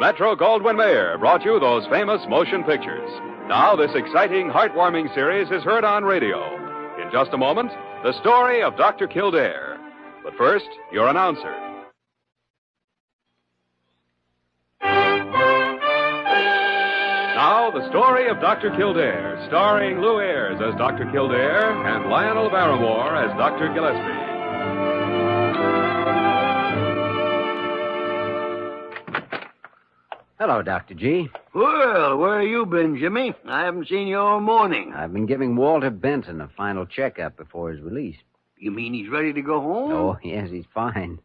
Metro Goldwyn Mayer brought you those famous motion pictures. Now, this exciting, heartwarming series is heard on radio. In just a moment, the story of Dr. Kildare. But first, your announcer. Now, the story of Dr. Kildare, starring Lew Ayres as Dr. Kildare and Lionel Barrymore as Dr. Gillespie. Hello, Dr. G. Well, where have you been, Jimmy? I haven't seen you all morning. I've been giving Walter Benton a final checkup before his release. You mean he's ready to go home? Oh, yes, he's fine.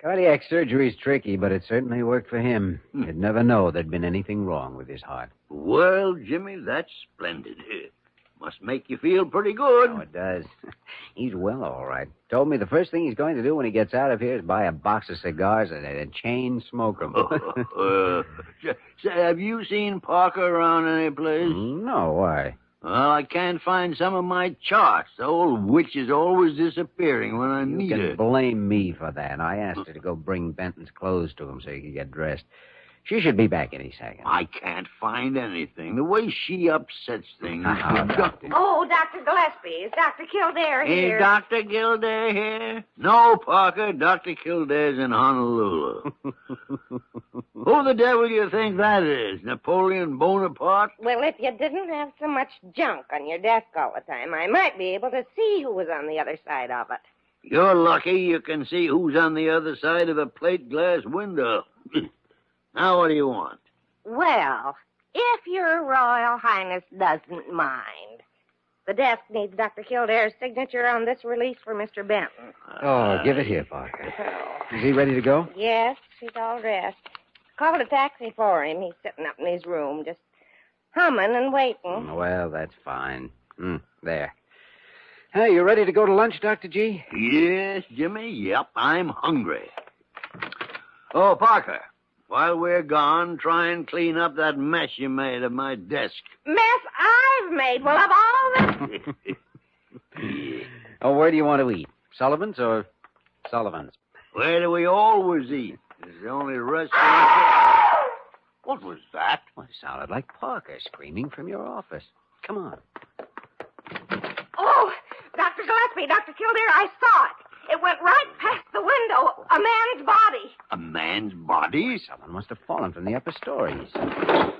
Cardiac surgery's tricky, but it certainly worked for him. Hmm. You'd never know there'd been anything wrong with his heart. Well, Jimmy, that's splendid. Must make you feel pretty good. Oh, it does. He's well, all right. Told me the first thing he's going to do when he gets out of here is buy a box of cigars and, chain smoke 'em. uh, say, have you seen Parker around any place? no, why? Well, I can't find some of my charts. The old witch is always disappearing when I You need can blame me for that. I asked her to go bring Benton's clothes to him so he could get dressed. She should be back any second. I can't find anything. The way she upsets things. Oh, now, Doctor. Oh, Dr. Gillespie, is Dr. Kildare Hey, here? Dr. Kildare here? No, Parker. Dr. Kildare's in Honolulu. Who the devil do you think that is? Napoleon Bonaparte? Well, if you didn't have so much junk on your desk all the time, I might be able to see who was on the other side of it. You're lucky you can see who's on the other side of a plate glass window. now, what do you want? Well, if your Royal Highness doesn't mind, the desk needs Dr. Kildare's signature on this release for Mr. Benton. Oh, give it here, Parker. Is he ready to go? Yes, he's all dressed. Called a taxi for him. He's sitting up in his room, just humming and waiting. Well, that's fine. Hmm, there. Hey, you ready to go to lunch, Dr. G? Yes, Jimmy. Yep, I'm hungry. Oh, Parker, while we're gone, try and clean up that mess you made of my desk. Mess I've made. Well, of all the. Oh, where do you want to eat? Sullivan's or Sullivan's? Where do we always eat? It's the only restaurant. What was that? Well, it sounded like Parker screaming from your office. Come on. Oh, Dr. Gillespie, Dr. Kildare, I saw it. It went right past the window. A man's body. A man's body? Someone must have fallen from the upper stories. I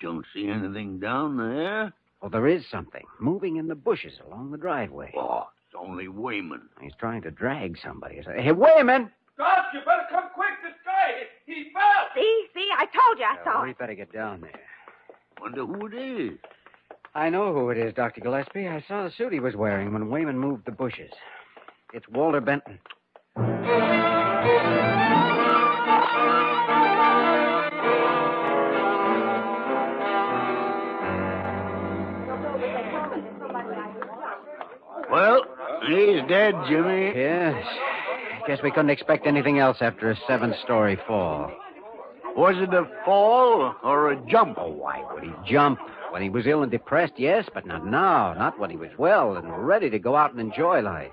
don't see anything down there. Oh, there is something moving in the bushes along the driveway. Oh, it's only Wayman. He's trying to drag somebody. Hey, Wayman! Doc, you better come quick. This guy, he fell. See, see, I told you I saw we it. better get down there. Wonder who it is. I know who it is, Dr. Gillespie. I saw the suit he was wearing when Wayman moved the bushes. It's Walter Benton. Well, he's dead, Jimmy. Yes. I guess we couldn't expect anything else after a seven story fall. Was it a fall or a jump? Oh, why would he jump? When he was ill and depressed, yes, but not now. Not when he was well and ready to go out and enjoy life.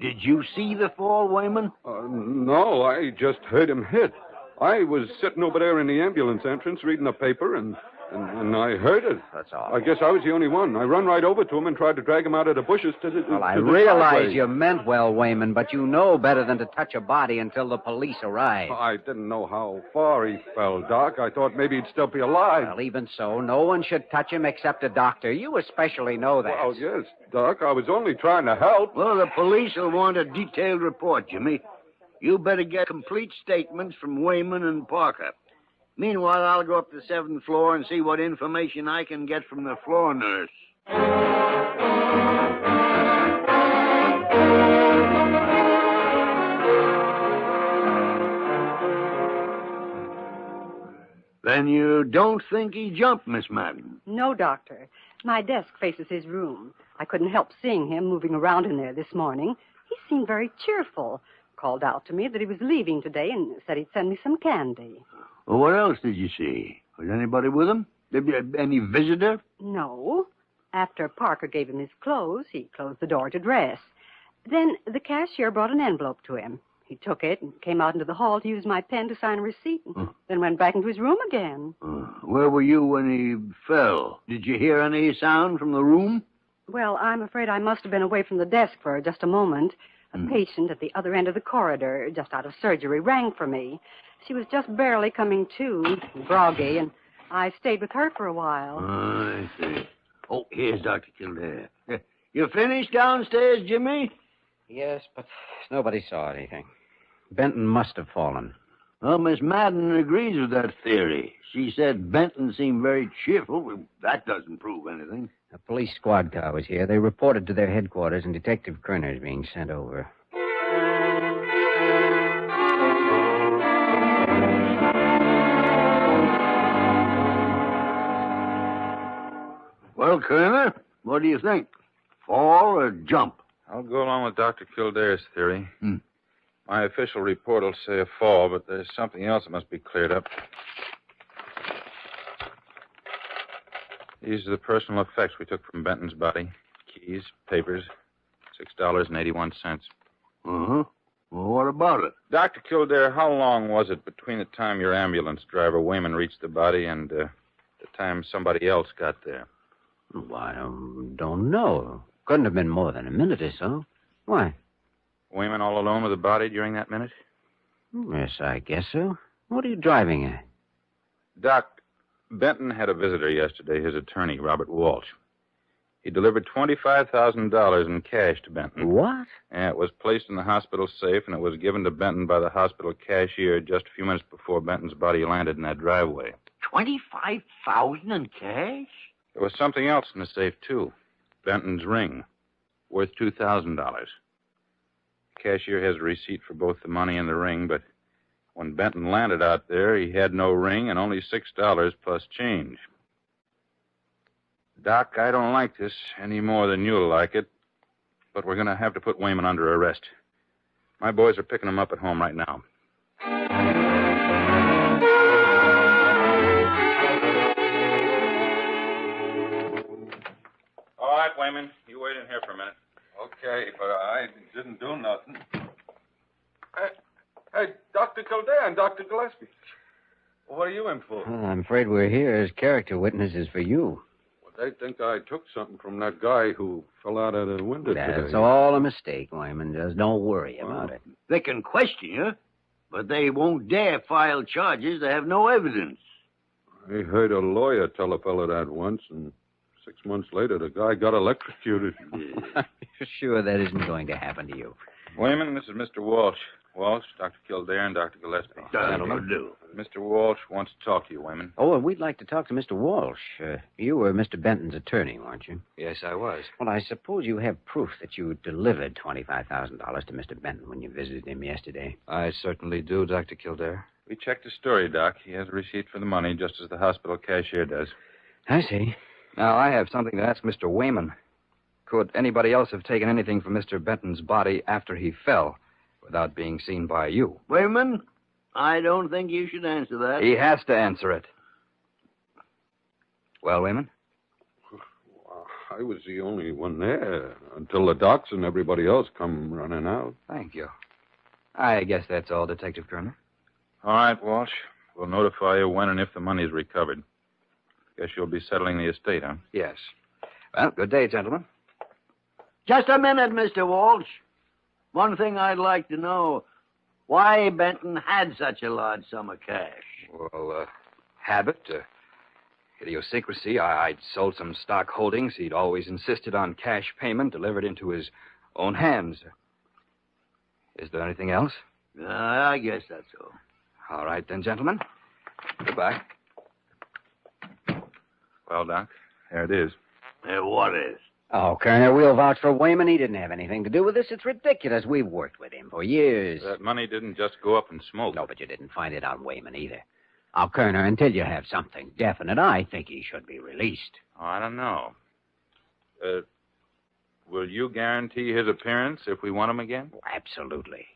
Did you see the fall, Wayman? Uh, no, I just heard him hit. I was sitting over there in the ambulance entrance reading the paper, and, and, and I heard it. That's all. I guess I was the only one. I run right over to him and tried to drag him out of the bushes to the. Well, I the realize driveway. you meant well, Wayman, but you know better than to touch a body until the police arrive. I didn't know how far he fell, Doc. I thought maybe he'd still be alive. Well, even so, no one should touch him except a doctor. You especially know that. Well, yes, Doc. I was only trying to help. Well, the police will want a detailed report, Jimmy. You better get complete statements from Wayman and Parker. Meanwhile, I'll go up to the seventh floor and see what information I can get from the floor nurse. Then you don't think he jumped, Miss Madden? No, Doctor. My desk faces his room. I couldn't help seeing him moving around in there this morning. He seemed very cheerful. Called out to me that he was leaving today and said he'd send me some candy. Well, what else did you see? Was anybody with him? Any visitor? No. After Parker gave him his clothes, he closed the door to dress. Then the cashier brought an envelope to him. He took it and came out into the hall to use my pen to sign a receipt, and Hmm. then went back into his room again. Where were you when he fell? Did you hear any sound from the room? Well, I'm afraid I must have been away from the desk for just a moment. A patient at the other end of the corridor, just out of surgery, rang for me. She was just barely coming to, groggy, and I stayed with her for a while. I see. Oh, here's Dr. Kildare. You finished downstairs, Jimmy? Yes, but nobody saw anything. Benton must have fallen. Well, Miss Madden agrees with that theory. She said Benton seemed very cheerful. Well, that doesn't prove anything. A police squad car was here. They reported to their headquarters, and Detective Kerner is being sent over. Well, Kerner, what do you think? Fall or jump? I'll go along with Dr. Kildare's theory. Hmm. My official report will say a fall, but there's something else that must be cleared up. These are the personal effects we took from Benton's body keys, papers, $6.81. Uh-huh. Well, what about it? Dr. Kildare, how long was it between the time your ambulance driver, Wayman, reached the body and uh, the time somebody else got there? Well, I don't know. Couldn't have been more than a minute or so. Why? Wayman all alone with the body during that minute? Yes, I guess so. What are you driving at? Doc, Benton had a visitor yesterday, his attorney, Robert Walsh. He delivered $25,000 in cash to Benton. What? And it was placed in the hospital safe, and it was given to Benton by the hospital cashier just a few minutes before Benton's body landed in that driveway. Twenty-five thousand in cash? There was something else in the safe, too. Benton's ring, worth $2,000. The cashier has a receipt for both the money and the ring, but when Benton landed out there, he had no ring and only $6 plus change. Doc, I don't like this any more than you'll like it, but we're going to have to put Wayman under arrest. My boys are picking him up at home right now. All right, Wayman, you wait in here for a minute. Okay, but I didn't do nothing. Uh, Hey, hey Dr. Kildare and Dr. Gillespie. What are you in for? Well, I'm afraid we're here as character witnesses for you. Well, they think I took something from that guy who fell out of the window That's today. all a mistake, Wayman. Just don't worry about it. They can question you, but they won't dare file charges. They have no evidence. I heard a lawyer tell a fellow that once, and six months later, the guy got electrocuted. You're sure that isn't going to happen to you? Wayman, this is Mr. Walsh. Walsh, Dr. Kildare, and Dr. Gillespie. That'll do. Mr. Walsh wants to talk to you, Wayman. Oh, well, we'd like to talk to Mr. Walsh. Uh, you were Mr. Benton's attorney, weren't you? Yes, I was. Well, I suppose you have proof that you delivered $25,000 to Mr. Benton when you visited him yesterday. I certainly do, Dr. Kildare. We checked his story, Doc. He has a receipt for the money, just as the hospital cashier does. I see. Now, I have something to ask Mr. Wayman. Could anybody else have taken anything from Mr. Benton's body after he fell without being seen by you? Wayman, I don't think you should answer that. He has to answer it. Well, Wayman? I was the only one there until the docs and everybody else come running out. Thank you. I guess that's all, Detective Kerner. All right, Walsh. We'll notify you when and if the money is recovered. Guess you'll be settling the estate, huh? Yes. Well, good day, gentlemen. Just a minute, Mr. Walsh. One thing I'd like to know why Benton had such a large sum of cash. Well, uh, habit, uh, idiosyncrasy. I- I'd sold some stock holdings. He'd always insisted on cash payment delivered into his own hands. Is there anything else? Uh, I guess that's all. All right, then, gentlemen. Goodbye. Well, Doc, there it is. Uh, what is? Oh, Kerner, we'll vouch for Wayman. He didn't have anything to do with this. It's ridiculous. We've worked with him for years. That money didn't just go up in smoke. No, but you didn't find it on Wayman either. Now, Kerner, until you have something definite, I think he should be released. Oh, I don't know. Uh, will you guarantee his appearance if we want him again? Absolutely.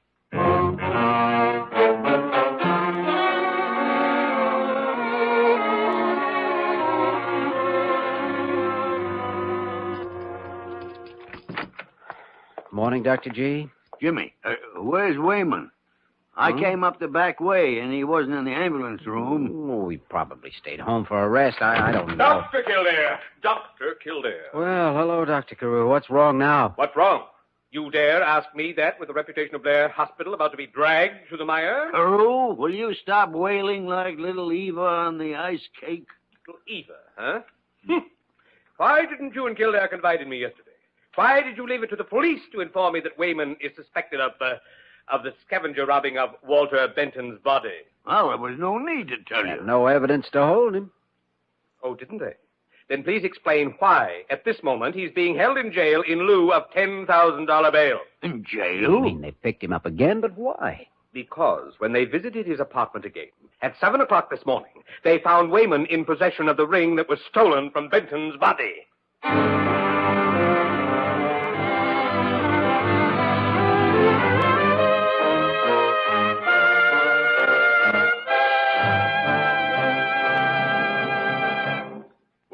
Morning, Dr. G. Jimmy, uh, where's Wayman? I Hmm? came up the back way, and he wasn't in the ambulance room. Oh, he probably stayed home for a rest. I, I don't know. Dr. Kildare! Dr. Kildare! Well, hello, Dr. Carew. What's wrong now? What's wrong? You dare ask me that with the reputation of Blair Hospital about to be dragged through the mire? Carew, will you stop wailing like little Eva on the ice cake? Little Eva, huh? Why didn't you and Kildare confide in me yesterday? Why did you leave it to the police to inform me that Wayman is suspected of the of the scavenger robbing of Walter Benton's body? Well, there was no need to tell you. no evidence to hold him. Oh, didn't they? Then please explain why, at this moment, he's being held in jail in lieu of $10,000 bail. In You jail? mean they picked him up again, but why? Because when they visited his apartment again, at 7 o'clock this morning, they found Wayman in possession of the ring that was stolen from Benton's body.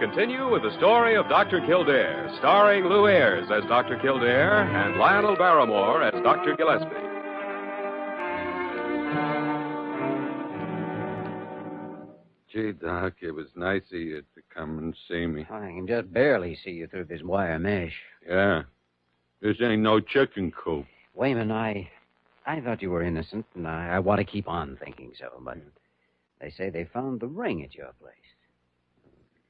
Continue with the story of Dr. Kildare, starring Lew Ayres as Dr. Kildare and Lionel Barrymore as Dr. Gillespie. Gee, Doc, it was nice of you to come and see me. I can just barely see you through this wire mesh. Yeah. This ain't no chicken coop. Wayman, I, I thought you were innocent, and I, I want to keep on thinking so. But they say they found the ring at your place.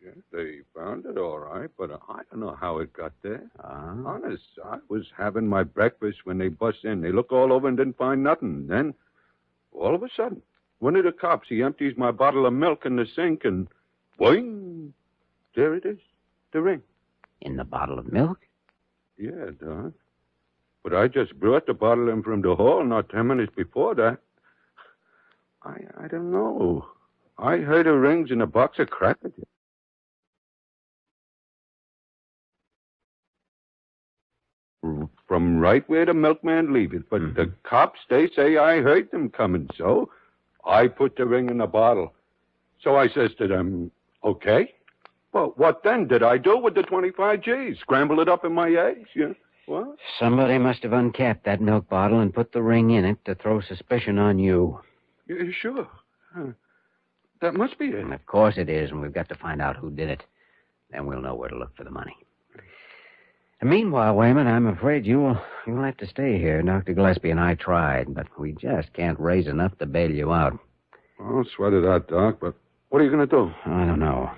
Yeah, they found it all right, but I don't know how it got there. Ah, Honest, I was having my breakfast when they bust in. They look all over and didn't find nothing. Then, all of a sudden, one of the cops, he empties my bottle of milk in the sink and, boing, there it is, the ring. in the bottle of milk. Yeah, Doc. But I just brought the bottle in from the hall not ten minutes before that. I I don't know. I heard the rings in a box of crackers. From right where the milkman leave it. But mm-hmm. the cops, they say I heard them coming, so I put the ring in the bottle. So I says to them, okay. Well, what then did I do with the 25 G's? Scramble it up in my eggs? Yeah. What? Somebody must have uncapped that milk bottle and put the ring in it to throw suspicion on you. Yeah, sure. Huh. That must be it. And of course it is, and we've got to find out who did it. Then we'll know where to look for the money. Meanwhile, Wayman, I'm afraid you'll you'll have to stay here. Dr. Gillespie and I tried, but we just can't raise enough to bail you out. I'll sweat it out, Doc, but what are you going to do? I don't know.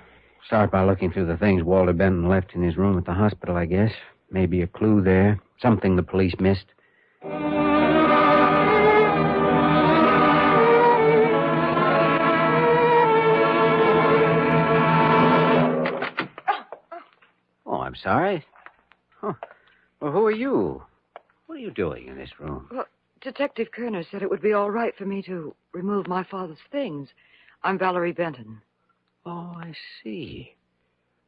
Start by looking through the things Walter Benton left in his room at the hospital, I guess. Maybe a clue there. Something the police missed. Oh, I'm sorry. Huh. Well, who are you? What are you doing in this room? Well, Detective Kerner said it would be all right for me to remove my father's things. I'm Valerie Benton. Oh, I see.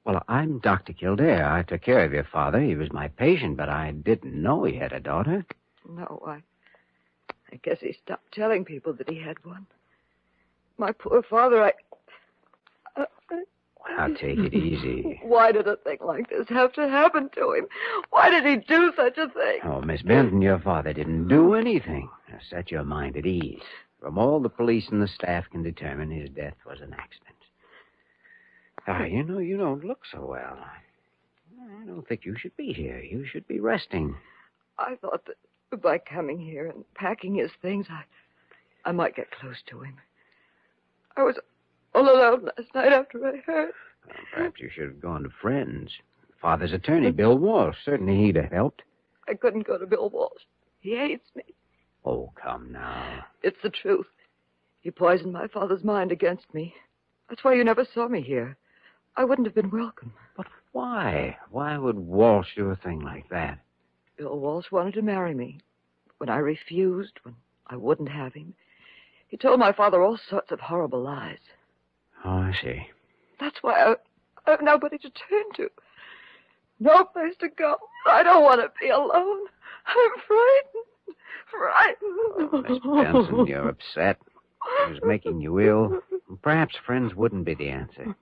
Well, I'm Dr. Kildare. I took care of your father. He was my patient, but I didn't know he had a daughter. No, I. I guess he stopped telling people that he had one. My poor father, I. Uh, Now, take it easy. Why did a thing like this have to happen to him? Why did he do such a thing? Oh, Miss Benton, your father didn't do anything. Now, set your mind at ease. From all the police and the staff can determine, his death was an accident. Ah, you know, you don't look so well. I don't think you should be here. You should be resting. I thought that by coming here and packing his things, I, I might get close to him. I was all alone last night after I heard. Well, perhaps you should have gone to friends. Father's attorney, Bill Walsh. Certainly he'd have helped. I couldn't go to Bill Walsh. He hates me. Oh, come now. It's the truth. He poisoned my father's mind against me. That's why you never saw me here. I wouldn't have been welcome. But why? Why would Walsh do a thing like that? Bill Walsh wanted to marry me. When I refused, when I wouldn't have him, he told my father all sorts of horrible lies. Oh, I see. That's why I, I have nobody to turn to. No place to go. I don't want to be alone. I'm frightened. Frightened. Oh, Miss Benson, you're upset. It was making you ill. Perhaps friends wouldn't be the answer.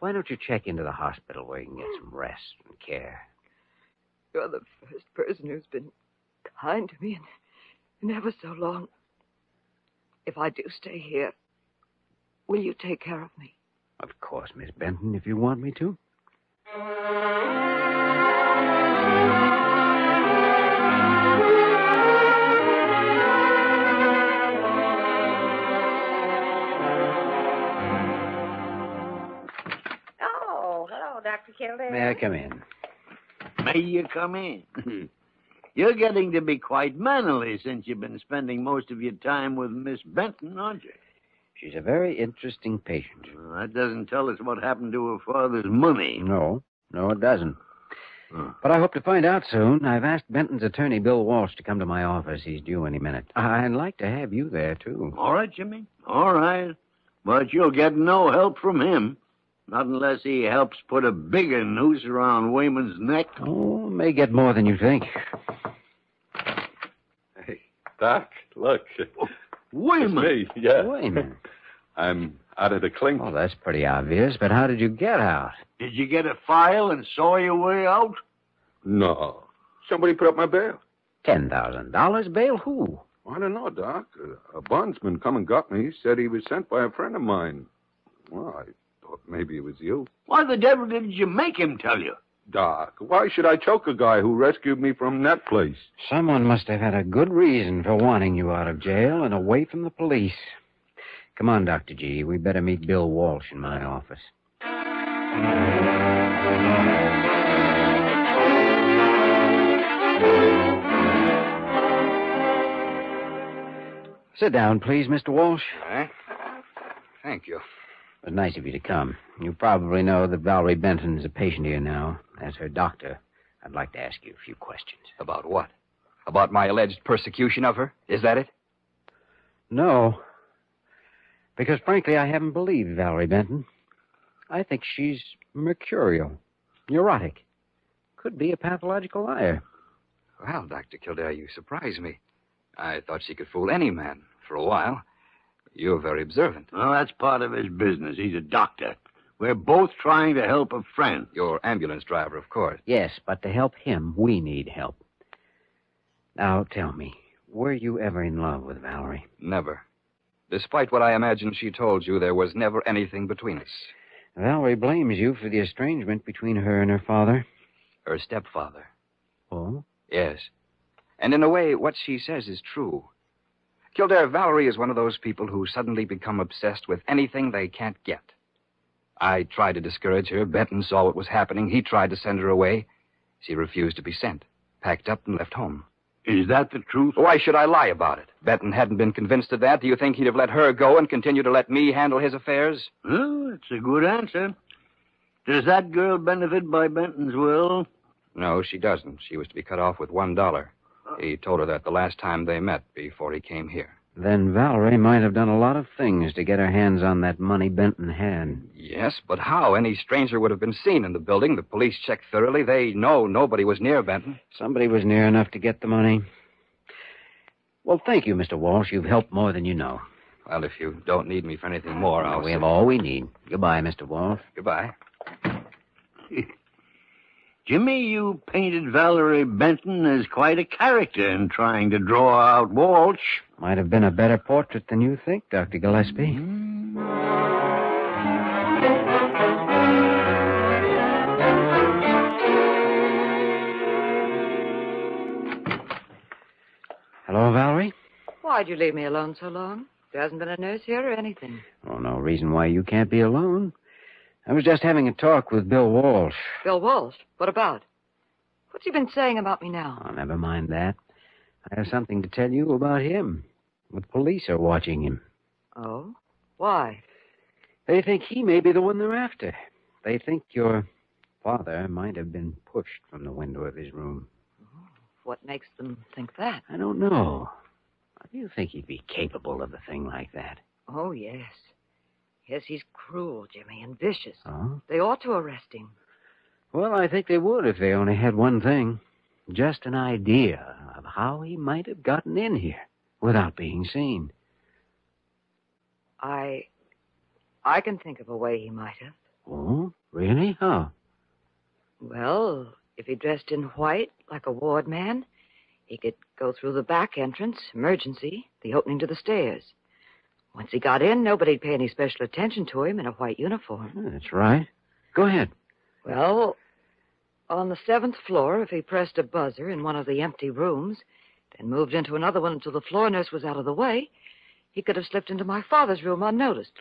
Why don't you check into the hospital where you can get some rest and care? You're the first person who's been kind to me in, in ever so long. If I do stay here, will you take care of me? Of course, Miss Benton, if you want me to. Oh, hello, Dr. Kildare. May I come in? May you come in? You're getting to be quite mannerly since you've been spending most of your time with Miss Benton, aren't you? She's a very interesting patient. Well, that doesn't tell us what happened to her father's money. No, no, it doesn't. But I hope to find out soon. I've asked Benton's attorney, Bill Walsh, to come to my office. He's due any minute. I'd like to have you there, too. All right, Jimmy. All right. But you'll get no help from him. Not unless he helps put a bigger noose around Wayman's neck. Oh, may get more than you think. Hey, Doc, look. Oh. Wayman! It's me, yeah. Wayman. I'm out of the clink. Well, that's pretty obvious, but how did you get out? Did you get a file and saw your way out? No. Somebody put up my bail. $10,000? Bail who? I don't know, Doc. A, a bondsman come and got me. He said he was sent by a friend of mine. Well, I thought maybe it was you. Why the devil didn't you make him tell you? Doc, why should I choke a guy who rescued me from that place? Someone must have had a good reason for wanting you out of jail and away from the police. Come on, Dr. G. We better meet Bill Walsh in my office. Sit down, please, Mr. Walsh. Eh? Thank you. It was nice of you to come. You probably know that Valerie Benton is a patient here now. As her doctor, I'd like to ask you a few questions. About what? About my alleged persecution of her? Is that it? No. Because, frankly, I haven't believed Valerie Benton. I think she's mercurial, neurotic. Could be a pathological liar. Well, Dr. Kildare, you surprise me. I thought she could fool any man for a while. You're very observant. Well, that's part of his business. He's a doctor. We're both trying to help a friend. Your ambulance driver, of course. Yes, but to help him, we need help. Now, tell me, were you ever in love with Valerie? Never. Despite what I imagine she told you, there was never anything between us. Valerie blames you for the estrangement between her and her father. Her stepfather. Oh? Yes. And in a way, what she says is true. Kildare, Valerie is one of those people who suddenly become obsessed with anything they can't get. I tried to discourage her. Benton saw what was happening. He tried to send her away. She refused to be sent, packed up and left home. Is that the truth? Why should I lie about it? Benton hadn't been convinced of that. Do you think he'd have let her go and continue to let me handle his affairs? Well, it's a good answer. Does that girl benefit by Benton's will? No, she doesn't. She was to be cut off with one dollar. He told her that the last time they met before he came here. Then Valerie might have done a lot of things to get her hands on that money Benton had. Yes, but how? Any stranger would have been seen in the building. The police checked thoroughly. They know nobody was near Benton. Somebody was near enough to get the money. Well, thank you, Mr. Walsh. You've helped more than you know. Well, if you don't need me for anything more, I'll. we have all we need. Goodbye, Mr. Walsh. Goodbye. Jimmy, you painted Valerie Benton as quite a character in trying to draw out Walsh. Might have been a better portrait than you think, Dr. Gillespie. Mm. Hello, Valerie. Why'd you leave me alone so long? There hasn't been a nurse here or anything. Oh, no reason why you can't be alone. I was just having a talk with Bill Walsh. Bill Walsh? What about? What's he been saying about me now? Oh, never mind that. I have something to tell you about him. The police are watching him. Oh? Why? They think he may be the one they're after. They think your father might have been pushed from the window of his room. Oh, what makes them think that? I don't know. Do you think he'd be capable of a thing like that? Oh, yes. Yes, he's cruel, Jimmy, and vicious. Oh? They ought to arrest him. Well, I think they would if they only had one thing. Just an idea of how he might have gotten in here without being seen. I. I can think of a way he might have. Oh, really? How? Well, if he dressed in white, like a ward man, he could go through the back entrance, emergency, the opening to the stairs. Once he got in, nobody'd pay any special attention to him in a white uniform. That's right. Go ahead. Well, on the seventh floor, if he pressed a buzzer in one of the empty rooms, then moved into another one until the floor nurse was out of the way, he could have slipped into my father's room unnoticed,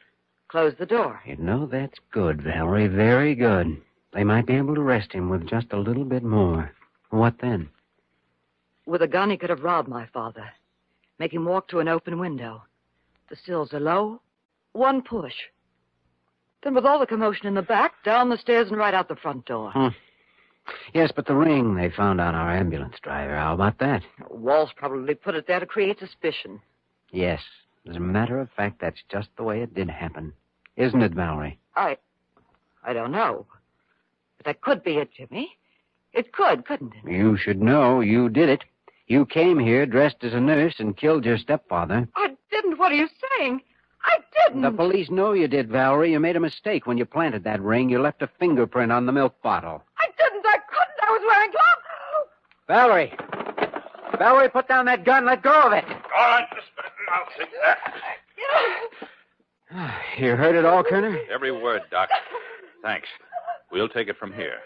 closed the door. You know, that's good, Valerie. Very good. They might be able to arrest him with just a little bit more. What then? With a gun, he could have robbed my father, make him walk to an open window. The sills are low, one push. Then, with all the commotion in the back, down the stairs and right out the front door. Hmm. Yes, but the ring they found on our ambulance driver. How about that? Walsh probably put it there to create suspicion. Yes. As a matter of fact, that's just the way it did happen. Isn't it, Valerie? I. I don't know. But that could be it, Jimmy. It could, couldn't it? You should know you did it. You came here dressed as a nurse and killed your stepfather. I. What are you saying? I didn't. The police know you did, Valerie. You made a mistake when you planted that ring. You left a fingerprint on the milk bottle. I didn't. I couldn't. I was wearing gloves. Valerie! Valerie, put down that gun. Let go of it. All right, Miss Benton, I'll take that. You heard it all, Kerner? Every word, Doc. Thanks. We'll take it from here.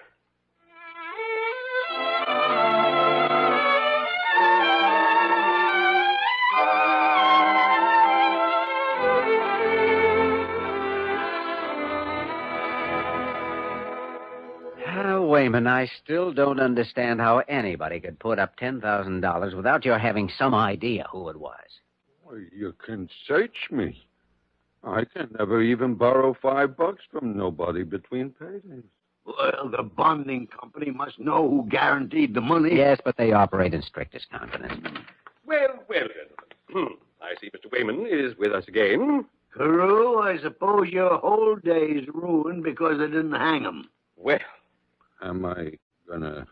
Wayman, I still don't understand how anybody could put up $10,000 without your having some idea who it was. Well, you can search me. I can never even borrow five bucks from nobody between paydays. Well, the bonding company must know who guaranteed the money. Yes, but they operate in strictest confidence. Well, well, gentlemen. Hmm, I see Mr. Wayman is with us again. Carew, I suppose your whole day's ruined because they didn't hang him. Well, Am I gonna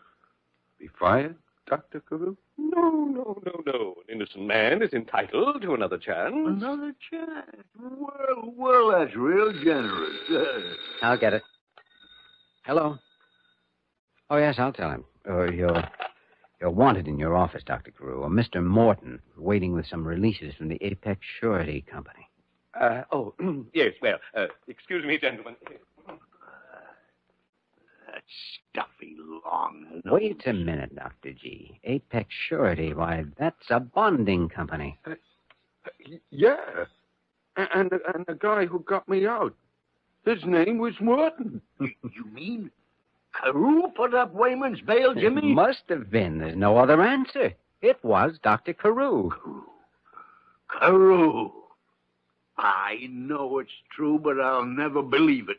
be fired, Dr. Carew? no, no, no, no. An innocent man is entitled to another chance. Another chance. Well, well, that's real generous. I'll get it. Hello. Oh, yes, I'll tell him. Uh, you're, you're wanted in your office, Dr. Carew. A Mr. Morton, waiting with some releases from the Apex Surety Company. Uh, oh, yes, well, uh, excuse me, gentlemen. That stuffy long nose. Wait a minute, Dr. G. Apex Surety, why, that's a bonding company. Uh, y- Yeah. A- And, and the guy who got me out, his name was Morton. You mean Carew put up Wayman's bail, It Jimmy? must have been. There's no other answer. It was Dr. Carew. Carew. I know it's true, but I'll never believe it.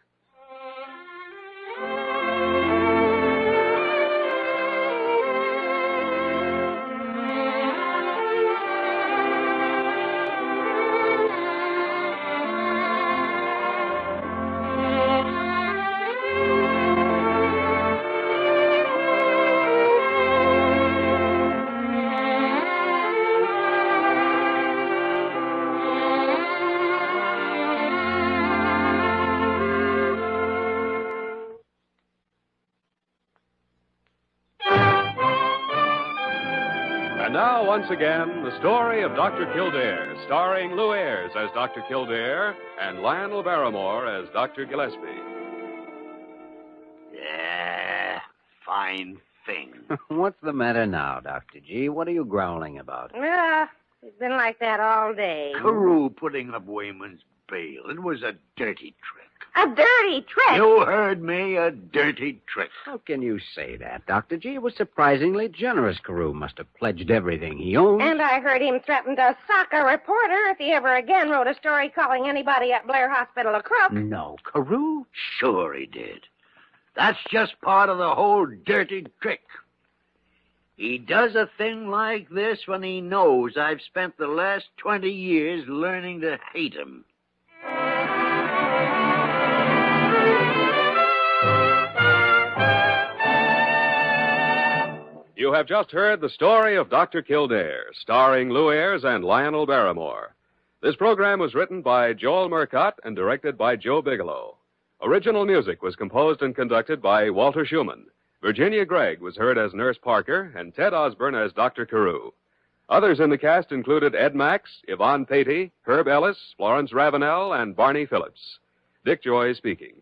Again, the story of Dr. Kildare, starring Lew Ayres as Dr. Kildare and Lionel Barrymore as Dr. Gillespie. Yeah, fine thing. What's the matter now, Dr. G? What are you growling about? Yeah, it's been like that all day. Carew putting up Wayman's bail. It was a dirty trick. A dirty trick. You heard me, a dirty trick. How can you say that, Dr. G? It was surprisingly generous. Carew must have pledged everything he owned. And I heard him threaten to sock a reporter if he ever again wrote a story calling anybody at Blair Hospital a crook. No, Carew? Sure he did. That's just part of the whole dirty trick. He does a thing like this when he knows I've spent the last 20 years learning to hate him. You have just heard the story of Dr. Kildare, starring Lew Ayres and Lionel Barrymore. This program was written by Joel Murcott and directed by Joe Bigelow. Original music was composed and conducted by Walter Schumann. Virginia Gregg was heard as Nurse Parker and Ted Osborne as Dr. Carew. Others in the cast included Ed Max, Yvonne Peattie, Herb Ellis, Florence Ravenel, and Barney Phillips. Dick Joy speaking.